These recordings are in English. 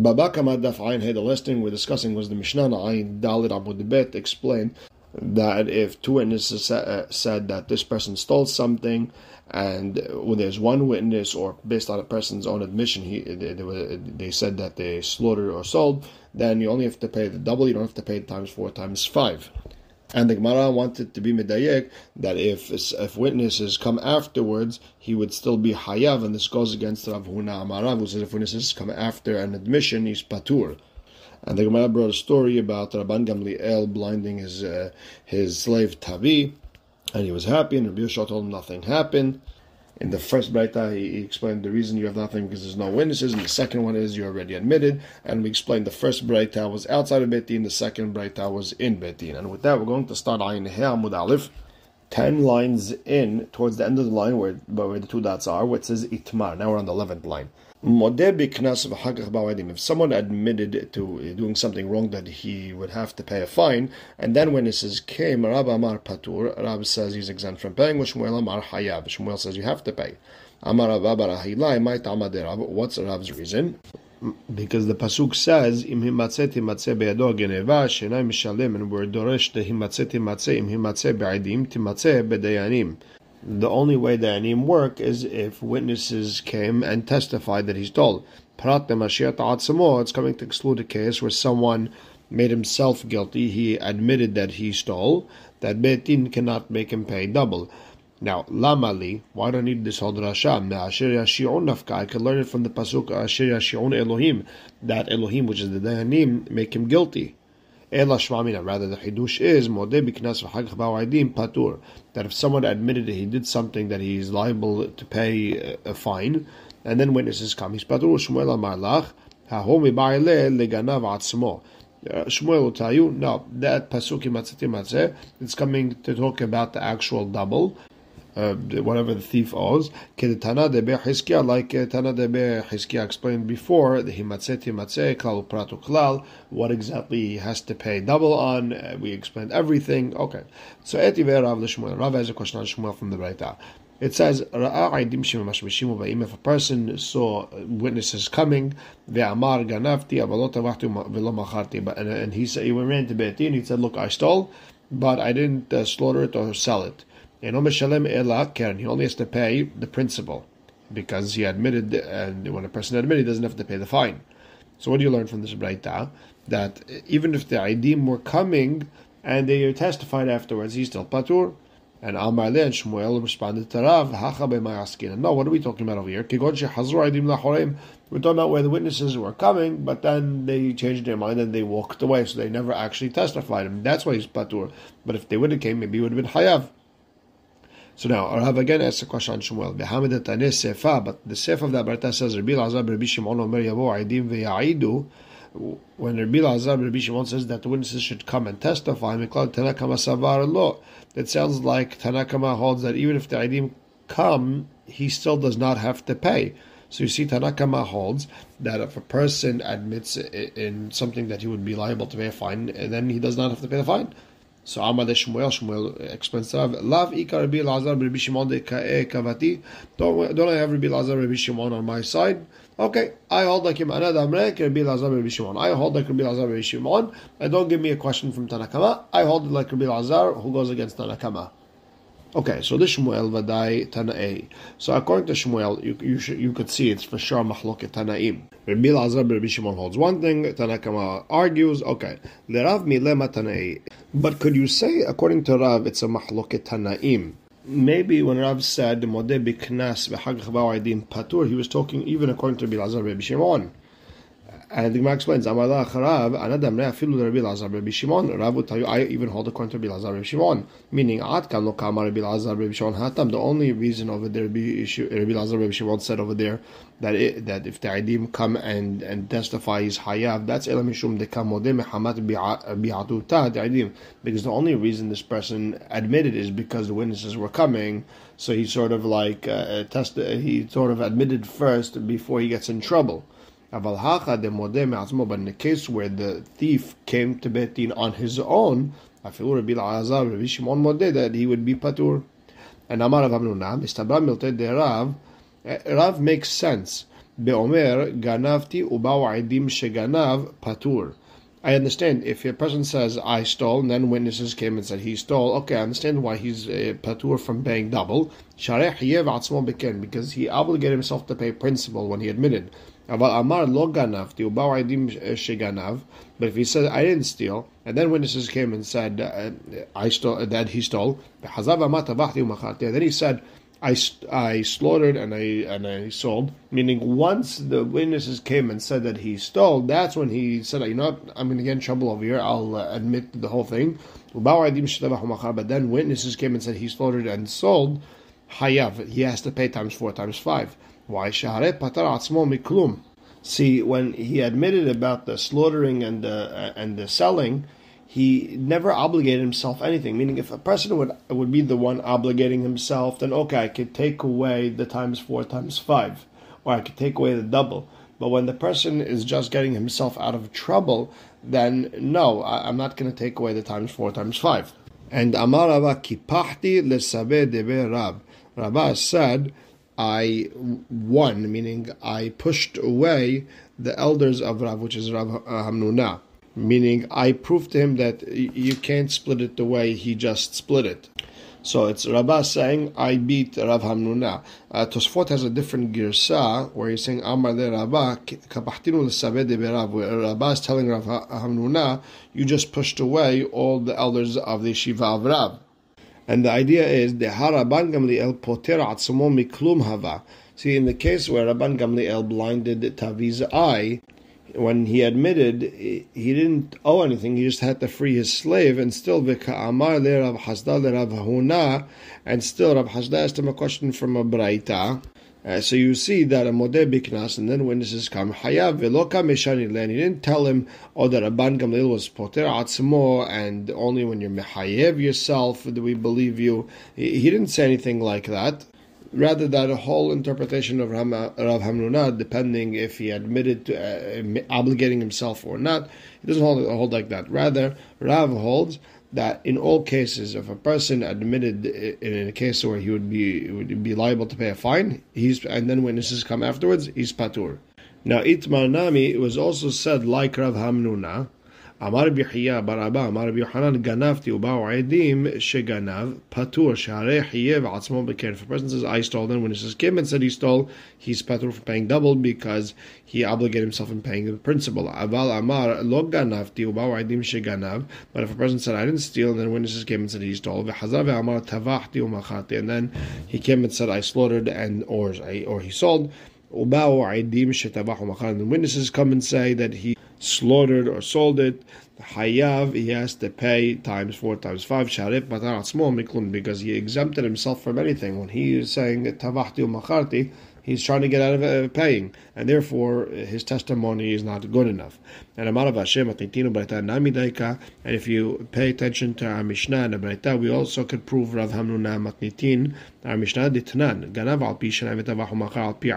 Baba Daf Hey, the last thing we're discussing was the Mishnah Ayin Dalet Amud Bet explained that if two witnesses uh, said that this person stole something, and when there's one witness, or based on a person's own admission, he they, they said that they slaughtered or sold, then you only have to pay the double. You don't have to pay times four times five. And the Gemara wanted to be medayek that if if witnesses come afterwards, he would still be hayav, and this goes against Rav Huna Amarav, who says if witnesses come after an admission, he's patur. And the Gemara brought a story about Rabban Gamliel blinding his uh, his slave Tavi, and he was happy, and Rabbi Yeshua told him nothing happened. In the first Braita, he, he, explained the reason you have nothing because there's no witnesses, and the second one is you're already admitted. And we explained the first Braita was outside of Beit Din, the second Braita was in Beit Din. And with that, we're going to start Ayin Amud Aleph, 10 lines in, towards the end of the line where, where the two dots are, where it says Itmar. Now we're on the 11th line. If someone admitted to doing something wrong that he would have to pay a fine, and then witnesses came, Rab Amar Patur, Rab says he's exempt from paying, Shmuel Amar hayav. Shmuel says you have to pay. Amar Rab What's Rab's reason? Because the pasuk says, "Im himatzeh timatzeh beyado geneva, shenai mishalem," and we're doresh the himatzeh timatzeh im himatzeh be'adim timatzeh bedayanim the only way the anim work is if witnesses came and testified that he stole. It's coming to exclude a case where someone made himself guilty, he admitted that he stole, that Beit Din cannot make him pay double. Now, lamali, why do I need this whole drasha? I can learn it from the pasuk Asher Yashi'un Elohim, that Elohim, which is the Dayanim, make him guilty. Rather, the chidush is modeh biknas v'chagach ba'adim patur. That if someone admitted that he did something that he is liable to pay a fine, and then witnesses come, he's patur. Shmuel amar lach hahomi ba'ile leganav atzmo. Uh, Shmuel will tell you, no, that pasukim matzati it's coming to talk about the actual double, uh, whatever the thief owes. Like uh, Tana de Hizkiah explained before, the himatzeh himatzeh klal pratu klal, what exactly he has to pay double on. Uh, we explained everything. Okay, so eti Rav l'Shmuel. Rav has a question on Shmuel from the Braita. It says, if a person saw witnesses coming, and he said, he ran to Beit Din, and he said, look, I stole, but I didn't uh, slaughter it or sell it. He only has to pay the principal because he admitted, and when a person admitted, he doesn't have to pay the fine. So, what do you learn from this Braita? That even if the Aidim were coming and they testified afterwards, he's still Patur. And Amar and Shmuel responded to Rav, No, what are we talking about over here? We're talking about where the witnesses were coming, but then they changed their mind and they walked away, so they never actually testified. And that's why he's Patur. But if they would have came, maybe he would have been Hayav. So now, Rav again asks a question on Shmuel. Behamed Sefa, but the Sefa of that Braita says, Rabbi Lazar, Rabbi Shimon, Omer Yavo, Aidim Ve'ya'idu, when Rabbi Lazar, Rabbi Shimon says that the witnesses should come and testify, Miklad Tanakama Savar Lo, it sounds like Tanakama holds that even if the Aidim come, he still does not have to pay. So you see, Tanakama holds that if a person admits in something that he would be liable to pay a fine, then he does not have to pay the fine. So Amad Shmuel, Shmuel explains Lav Ikar Rabbi Lazar Rabbi Shimon de eh, Kavati. Don't don't I have Rabbi Lazar Rabbi Shimon on my side? Okay, I hold like him. Anad Amrek Rabbi Lazar Rabbi Shimon. I hold like Rabbi Lazar Rabbi Shimon. And don't give me a question from Tanakama. I hold like Rabbi Lazar who goes against Tanakama. Okay, so this Shmuel Vadai Tana'ei. So according to Shmuel, you you, you could see it's for sure Mahloket Tana'im. Rabbi Lazar, Rabbi Shimon holds one thing. Tanakama argues. Okay, Lerav Milema Tana'ei. But could you say according to Rav it's a Mahloket Tana'im? Maybe when Rav said Modeh Biknas v'Hagach Patur, he was talking even according to Rabbi Lazar, Rabbi Shimon. And the Gemara explains, Amala Charav, Rabbi Lazar Rabbi Shimon. Rav would tell you, I even hold according to Rabbi Lazar Rabbi Shimon. Meaning, Ad Kam Lo Kama Rabbi Lazar Rabbi Shimon Hatam. The only reason over there, Rabbi Lazar Rabbi Shimon said over there that it, that if the Aidim come and and testify is Hayav, that's Elam Mishum Dekam Modeh Mehamat Bi'atuta the Aidim. Because the only reason this person admitted is because the witnesses were coming. So he sort of like uh, tested, he sort of admitted first before he gets in trouble. Aval hacha de modeh me'atzmo, but in the case where the thief came to Beit Din on his own, afilu Rabbi Lazar, Rabbi Shimon modeh, that he would be patur. And Amar Rav Hamnuna, mistabra milte de Rav, Rav makes sense. Be'omer, ganavti uba'u aidim sheganav patur. I understand if a person says I stole and then witnesses came and said he stole. Okay, I understand why he's uh, patur from paying double. because he obligated himself to pay principal when he admitted. But if he said I didn't steal, and then witnesses came and said uh, I stole that he stole, then he said I, I slaughtered and I and I sold. Meaning, once the witnesses came and said that he stole, that's when he said, "You know? I'm going to get in trouble over here. I'll uh, admit the whole thing." But then witnesses came and said he slaughtered and sold. Hayav, he has to pay times four times five. Why? Shahare pataratsmo miklum. See, when he admitted about the slaughtering and the uh, and the selling he never obligated himself anything. Meaning, if a person would would be the one obligating himself, then okay, I could take away the times four times five, or I could take away the double. But when the person is just getting himself out of trouble, then no, I, am not going to take away the times four times five. And Amar Rava kipahti lesabe debe Rab. Rabba said, I won, meaning I pushed away the elders of Rav, which is Rav Hamnuna meaning I proved to him that you can't split it the way he just split it. So it's Rabbah saying, I beat Rav Hamnuna. Uh, Tosfot has a different girsa where he's saying, Amar de Rabbah, kapahtinu where Rabbah is telling Rav Hamnuna, you just pushed away all the elders of the Shiva of Rav. And the idea is, the Haraban Gamliel poter atzmo miklum hava. See, in the case where Rabban Gamliel blinded Tavi's eye, when he admitted he didn't owe anything, he just had to free his slave, and still Amar le Rav Hasda le Rav Huna, and still Rav Hasda asked him a question from a Braita. Uh, so you see that a modeh biknas, and then witnesses come. Hayav veloka meshani len. He didn't tell him, oh, that Rabban Gamliel was poter atzmo, and only when you're mehayev yourself do we believe you. He, he didn't say anything like that rather that a whole interpretation of Rama, Rav Hamnuna, depending if he admitted to uh, obligating himself or not, he doesn't hold, hold like that. Rather, Rav holds that in all cases, if a person admitted in a case where he would be would be liable to pay a fine, he's and then witnesses come afterwards, he's patur. Now, Itmar Nami it was also said like Rav Hamnuna אמר רבי חייא בר אבא, אמר רבי יוחנן, גנבתי ובאו עדים שגנב, פטור, שהרי חייב עצמו בקרן. If a person says, I stole, then when he says, Kim and said he stole, he's patur for paying double because he obligated himself in paying the principal. אבל אמר, לא גנבתי ובאו עדים שגנב, but if a person said, I didn't steal, and then witnesses came and said he stole, וחזר ואמר, טבחתי ומחרתי, and then he came and said, I slaughtered and or, or he sold, ובאו עדים שטבח ומחר, and the witnesses come and say that he slaughtered or sold it, hayav he has to pay times four times five sharif small miklun because he exempted himself from anything. When he is saying tavahti macharti he's trying to get out of uh, paying, and therefore his testimony is not good enough. And and if you pay attention to our Mishnah and Braita, we also could prove Rav Hamnuna Matnitin, our Mishnah Ditnan, Ganav al pi al pi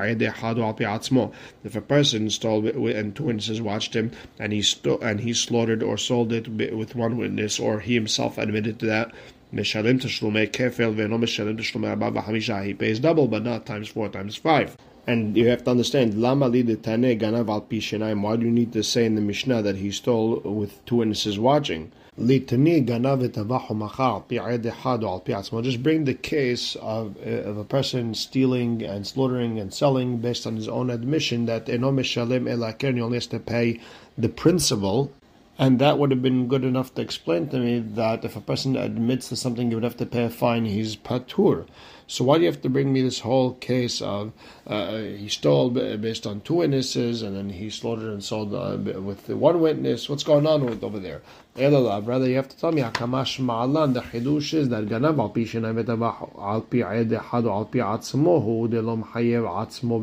al pi atzmo. If a person stole and two witnesses watched him, and he sto- and he slaughtered or sold it with one witness, or he himself admitted to that, משלם תשלומי כפל ואינו משלם תשלומי ארבע וחמישה. He pays double but not times four times five. And you have to understand, lama li tane ganav al pishinayim. Why do you need to say in the Mishnah that he stole with two witnesses watching? Litani ganav etavahu machar pi echad al pi Just bring the case of, uh, of a person stealing and slaughtering and selling based on his own admission that eno meshalem elaker, he only has to pay the principal and that would have been good enough to explain to me that if a person admits to something, he would have to pay a fine, he's patur. So why do you have to bring me this whole case of uh, he stole based on two witnesses and then he slaughtered and sold uh, with the one witness? What's going on with over there? Rather, you have to tell me Hakamash Ma'alan. The chidush is that ganav al pi shenay al pi ed al pi atzmo hu de lo atzmo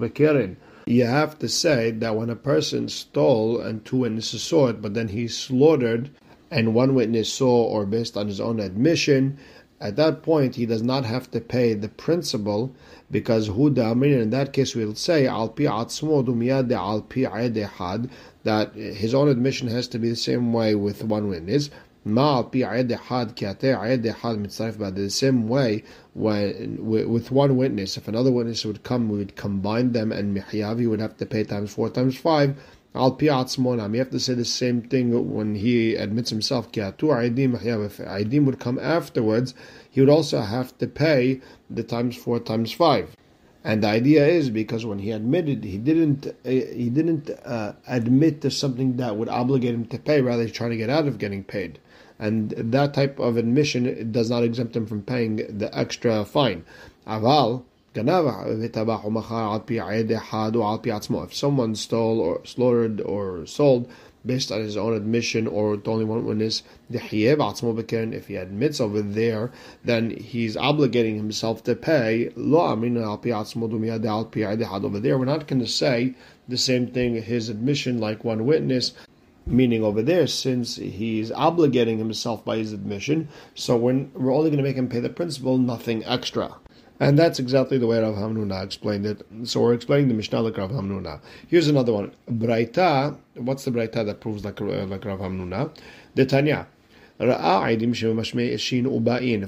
you have to say that when a person stole and two witnesses saw it, but then he slaughtered and one witness saw or based on his own admission, at that point he does not have to pay the principal because who the huda in that case we'll say al pi that his own admission has to be the same way with one witness. By the same way, when with one witness, if another witness would come, we would combine them, and Mihyavi would have to pay times four times five. Al piatzmonam. You have to say the same thing when he admits himself. If Aidim would come afterwards, he would also have to pay the times four times five. And the idea is because when he admitted, he didn't uh, he didn't uh, admit to something that would obligate him to pay. Rather, he's trying to get out of getting paid, and that type of admission does not exempt him from paying the extra fine. Aval if someone stole or slaughtered or sold based on his own admission or with only one witness, if he admits over there, then he's obligating himself to pay. Over there, we're not going to say the same thing, his admission like one witness, meaning over there, since he's obligating himself by his admission, so we're only going to make him pay the principal, nothing extra. And that's exactly the way Rav Hamnuna explained it. So we're explaining the Mishnah like Rav Hamnuna. Here's another one. Braita, what's the Braita that proves like, like Rav Hamnuna? The Tanya. If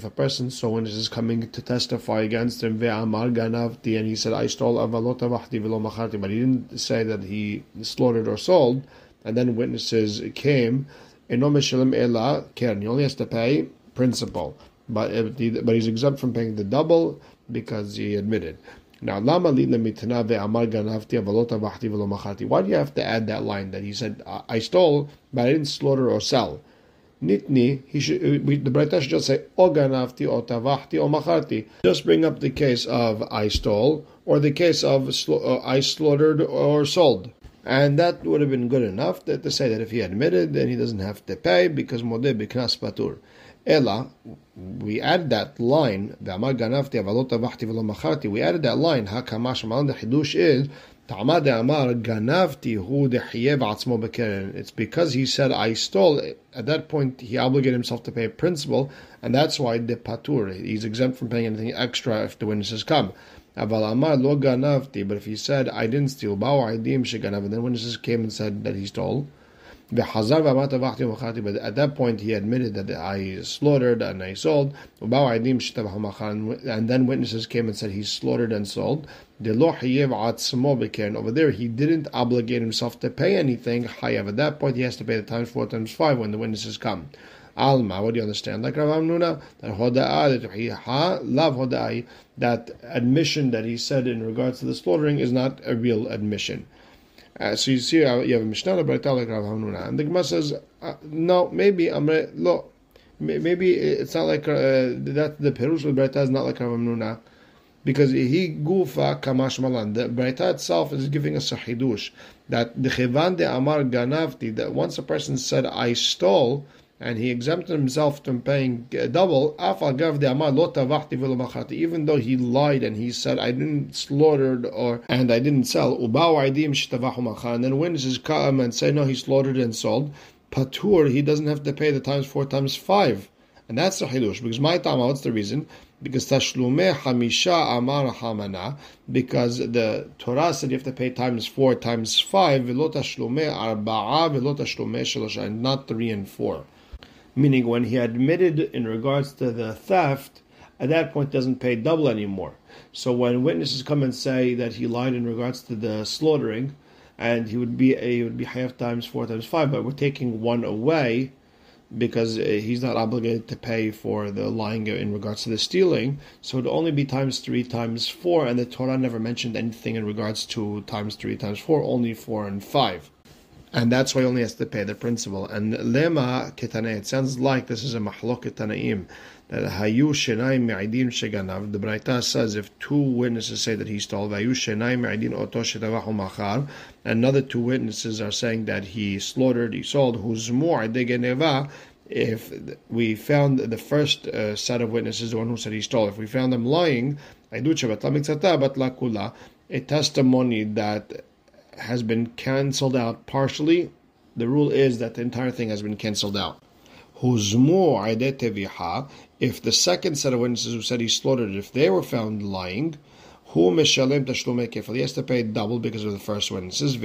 a person so when is coming to testify against him, and he said, I stole a valota, but he didn't say that he slaughtered or sold, and then witnesses came, he only has to pay principal. But, but he's exempt from paying the double because he admitted. Now, Why do you have to add that line that he said, I stole, but I didn't slaughter or sell? Nitni, he should, the Braita should just say, o ganavti, o tavahti, o macharti. Just bring up the case of I stole, or the case of uh, I slaughtered or sold. And that would have been good enough to, say that if he admitted, then he doesn't have to pay because modeh biknas patur. Ella, we add that line, we added that line, hakamash the hidush is, it's because he said I stole. At that point, he obligated himself to pay a principal, and that's why the patur he's exempt from paying anything extra if the witnesses come. But if he said I didn't steal, and then witnesses came and said that he stole. But at that point, he admitted that I slaughtered and I sold. And then witnesses came and said he slaughtered and sold. Over there, he didn't obligate himself to pay anything. At that point, he has to pay the times four times five when the witnesses come. Alma, what do you understand? Like Rav Hamnuna, that hoda'ah, lav hoda'ah, that admission that he said in regards to the slaughtering is not a real admission. Uh, so you see, uh, you have a Mishnah like Rav Hamnuna, and the Gemara says, uh, no, maybe Amre, lo, maybe it's not like uh, that. The Perush of Braita is not like Rav Hamnuna, because he gufa kamash malan. The Braita itself is giving us a hidush that the chevan de amar ganavti. That once a person said, "I stole," and he exempted himself from paying uh, double, even though he lied and he said, I didn't slaughter or and I didn't sell, and then witnesses come and say, no, he slaughtered and sold, patur, he doesn't have to pay the times four times five. And that's the hidush, because my tama, what's the reason? Because tashlume hamisha amar hamana, because the Torah said you have to pay times four times five, velo tashlume arba'a, tashlume and not three and four meaning when he admitted in regards to the theft, at that point doesn't pay double anymore. So when witnesses come and say that he lied in regards to the slaughtering, and he would be he would be half times four times five, but we're taking one away because uh, he's not obligated to pay for the lying in regards to the stealing. So it would only be times three times four, and the Torah never mentioned anything in regards to times three times four, only four and five and that's why he only has to pay the principal. And lema ketane, it sounds like this is a mahlok tanaim. That hayu shenai me'idin sheganav. The Braita says if two witnesses say that he stole, hayu shenai me'idin oto shetavahu machar. Another two witnesses are saying that he slaughtered, he sold. More degeneva? If we found the first uh, set of witnesses, the one who said he stole, if we found them lying, a testimony that has been cancelled out partially, the rule is that the entire thing has been cancelled out. If the second set of witnesses who said he slaughtered, if they were found lying, he has to pay double because of the first witnesses.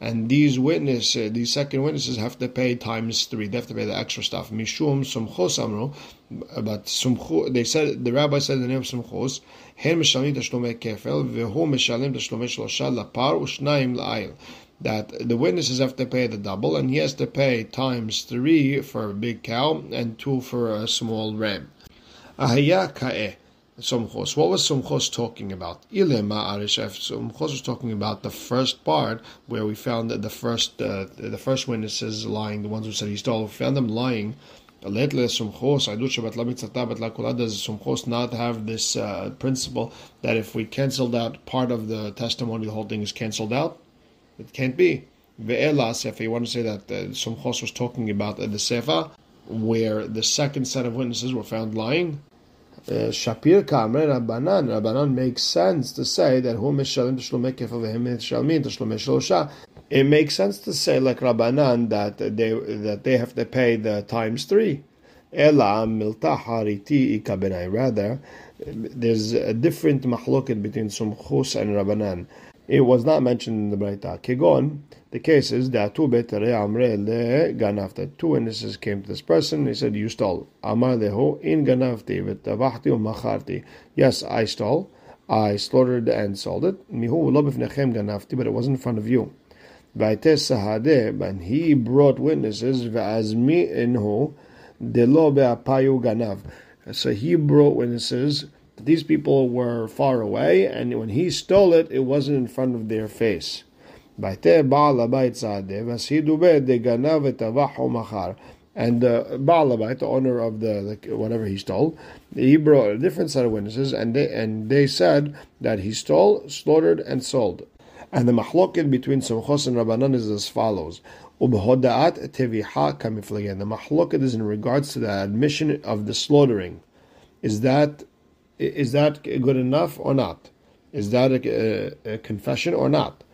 And these witnesses, these second witnesses, have to pay times three. They have to pay the extra stuff. Mishum sumchos amro, but sumcho. They said the rabbi said the name of sumchos. Hen mishalim tashlomei kefel vehu mishalim tashlomei shlosha lapar la'ayil. That the witnesses have to pay the double, and he has to pay times three for a big cow and two for a small ram. Ahaya ka'eh. Sumchos. What was Sumchos talking about? Ile Ma'arishef. Sumchos was talking about the first part where we found the first uh, the first witnesses lying, the ones who said he stole. We found them lying. Does Sumchos not have this uh, principle that if we canceled out part of the testimony, the whole thing is canceled out? It can't be. Ve'elas, if you want to say that uh, Sumchos was talking about uh, the Sefa, where the second set of witnesses were found lying, Uh, Shapir Kamre Rabbanan. Rabbanan makes sense to say that who mishalim teshlumei kefil v'hem mishalmin teshlumei shlosha. It makes sense to say like Rabbanan that they that they have to pay the times three. Ela milta hariti ikabenai. Rather, there's a different mahloket between Sumchus and Rabbanan. It was not mentioned in the Braita. Kegon, the case is that two amre le ganafta. Two witnesses came to this person. He said, "You stole." Amar leho in ganafti v'tavachti u'macharti. Yes, I stole. I slaughtered and sold it. Mihu lo b'fnechem ganafti, but it wasn't in front of you. V'aites sahadeh, and he brought witnesses v'azmi inhu delo be'apayu ganav. So he brought witnesses these people were far away, and when he stole it, it wasn't in front of their face. And uh, the Baalabait, the owner of the like, whatever he stole, he brought a different set of witnesses, and they and they said that he stole, slaughtered, and sold. And the mahloket between Sumchos and Rabbanan is as follows. The mahloket is in regards to the admission of the slaughtering. Is that is that good enough or not? Is that a, a, a confession or not?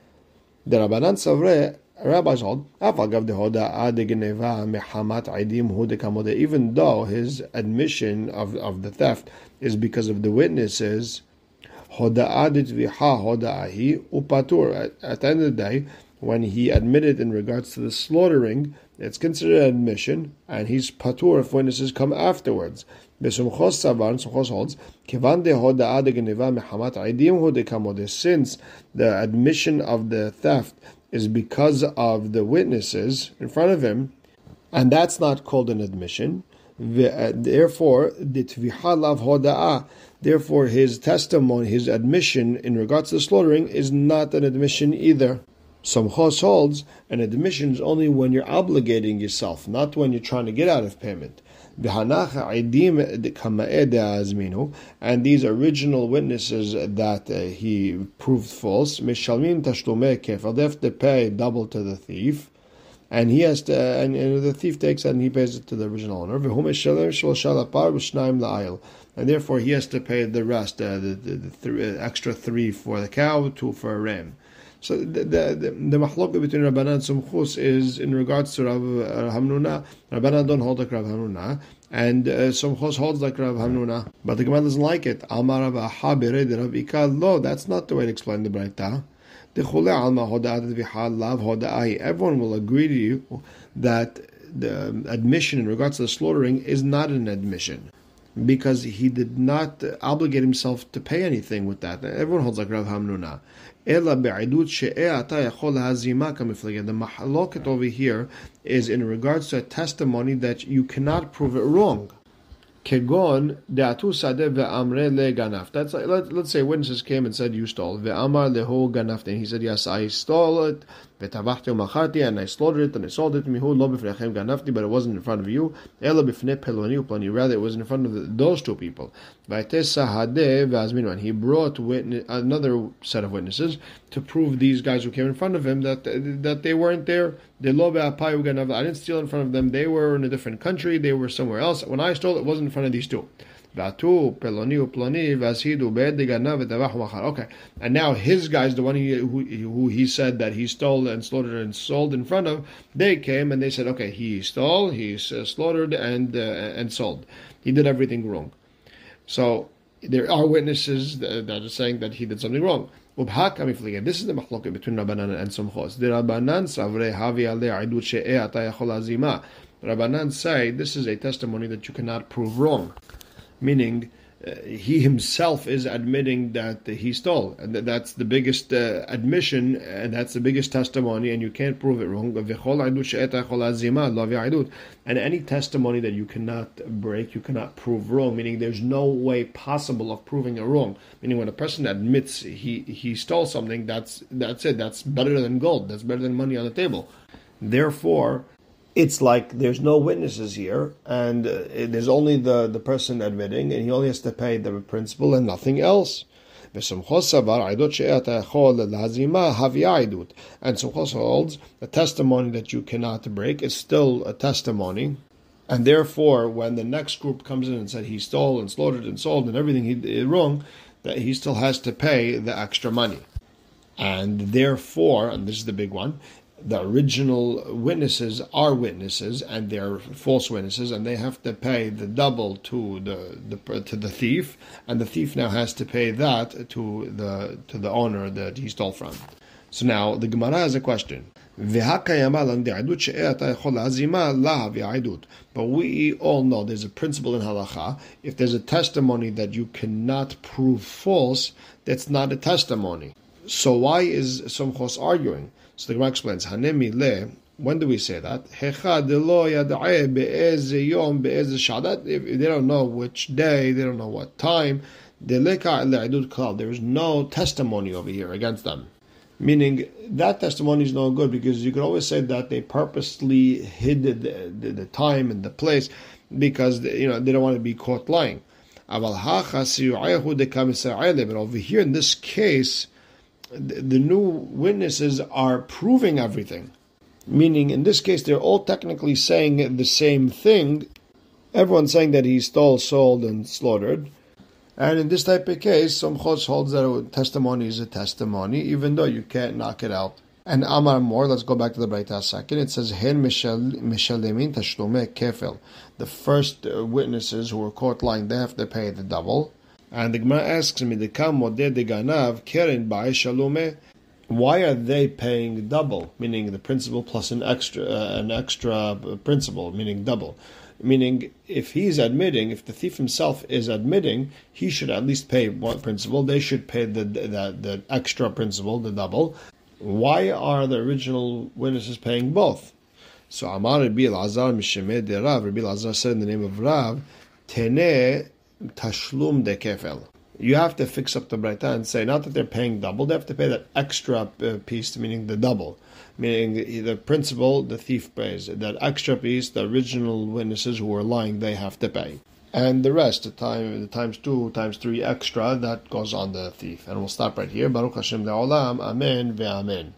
The Rabbanan Savre, rabbis hold, even though his admission of, of the theft is because of the witnesses, at, the end of the day, when he admitted in regards to the slaughtering, it's considered an admission, and he's patur if witnesses come afterwards. Since the admission of the theft is because of the witnesses in front of him, and that's not called an admission. Uh, therefore, the tviha lav hoda'a, therefore his testimony, his admission in regards to the slaughtering is not an admission either. Sumchos holds an admission is only when you're obligating yourself, not when you're trying to get out of payment. And these original witnesses that uh, he proved false, they have to pay double to the thief. And he has to, and, and the thief takes it and he pays it to the original owner. And therefore he has to pay the rest, uh, the, the, the th- extra three for the cow, two for a ram. So the the, the, between Rabbanan and Sumchus is in regards to Rav uh, Hamnuna. Rabbanan don't hold like Rav Hamnuna, and uh, Sumchus holds like Rav Hamnuna. But the Gemara doesn't like it. Amar Rav Rav. No, that's not the way to explain the Braita. Everyone will agree to you that the admission in regards to the slaughtering is not an admission because he did not obligate himself to pay anything with that. Everyone holds like Rav Hamnuna. The mahaloket over here is in regards to a testimony that you cannot prove it wrong. Kegon de'atu sadeh ve'amre le ganaf. That's like, let, us say witnesses came and said you stole. Ve'amar leho ganaf. And he said, yes, I stole it. And I slaughtered it and I sold it. Mihu lo b'fnechem ganafti. But it wasn't in front of you. Ela b'fnei peloni uplani. Rather, it was in front of the, those two people. Ve'tes sahadeh ve'azminu. And he brought witness, another set of witnesses to prove these guys who came in front of him that that they weren't there. I didn't steal in front of them. They were in a different country. They were somewhere else. When I stole, it wasn't in front of these two. Okay, and now his guys, the one he, who, who he said that he stole and slaughtered and sold in front of, they came and they said, okay, he stole, he uh, slaughtered and uh, and sold. He did everything wrong. So there are witnesses that are saying that he did something wrong. This is the machloket between Rabbanan and Somchos. The Rabbanan savre havi. Rabbanan say this is a testimony that you cannot prove wrong, meaning he himself is admitting that he stole, and that's the biggest uh, admission, and that's the biggest testimony, and you can't prove it wrong. And any testimony that you cannot break, you cannot prove wrong, meaning there's no way possible of proving it wrong. Meaning when a person admits he he stole something, that's that's it. That's better than gold. That's better than money on the table. Therefore, it's like there's no witnesses here, and uh, there's only the, the person admitting, and he only has to pay the principal and nothing else. And Sumchos holds a testimony that you cannot break is still a testimony, and therefore, when the next group comes in and said he stole and slaughtered and sold and everything he did wrong, that he still has to pay the extra money. And therefore, and this is the big one, the original witnesses are witnesses and they're false witnesses and they have to pay the double to the, the to the thief and the thief now has to pay that to the to the owner that he stole from so now the gemara has a question but we all know there's a principle in halacha. If there's a testimony that you cannot prove false, that's not a testimony. So why is Somchos arguing? So the Gemara explains, Hanemi le, when do we say that? If they don't know which day, they don't know what time, there is no testimony over here against them. Meaning that testimony is no good because you could always say that they purposely hid the, the, the time and the place because you know they don't want to be caught lying. But over here in this case, the new witnesses are proving everything. Meaning, in this case, they're all technically saying the same thing. Everyone's saying that he stole, sold, and slaughtered. And in this type of case, Sumchos holds that a testimony is a testimony, even though you can't knock it out. And Amar Mor, let's go back to the Braita second. It says, Hen Mishalemin Tashlume Kefel. The first uh, witnesses who were caught lying, they have to pay the double. And the Gemara asks me, ganav keren Why are they paying double, meaning the principal plus an extra, uh, an extra principal, meaning double? Meaning, if he's admitting, if the thief himself is admitting, he should at least pay one principal. They should pay the, the the extra principal, the double. Why are the original witnesses paying both? So Amar Rabbi Lazar Mishemed Rav. Rabbi Lazar said in the name of Rav, Tene tashlum de kefel. You have to fix up the braita and say not that they're paying double; they have to pay that extra uh, piece, meaning the double, meaning the principal, the thief pays that extra piece. The original witnesses who were lying, they have to pay, and the rest, the time, the times two, times three extra, that goes on the thief. And we'll stop right here. Baruch Hashem le'olam. Amen ve'amen.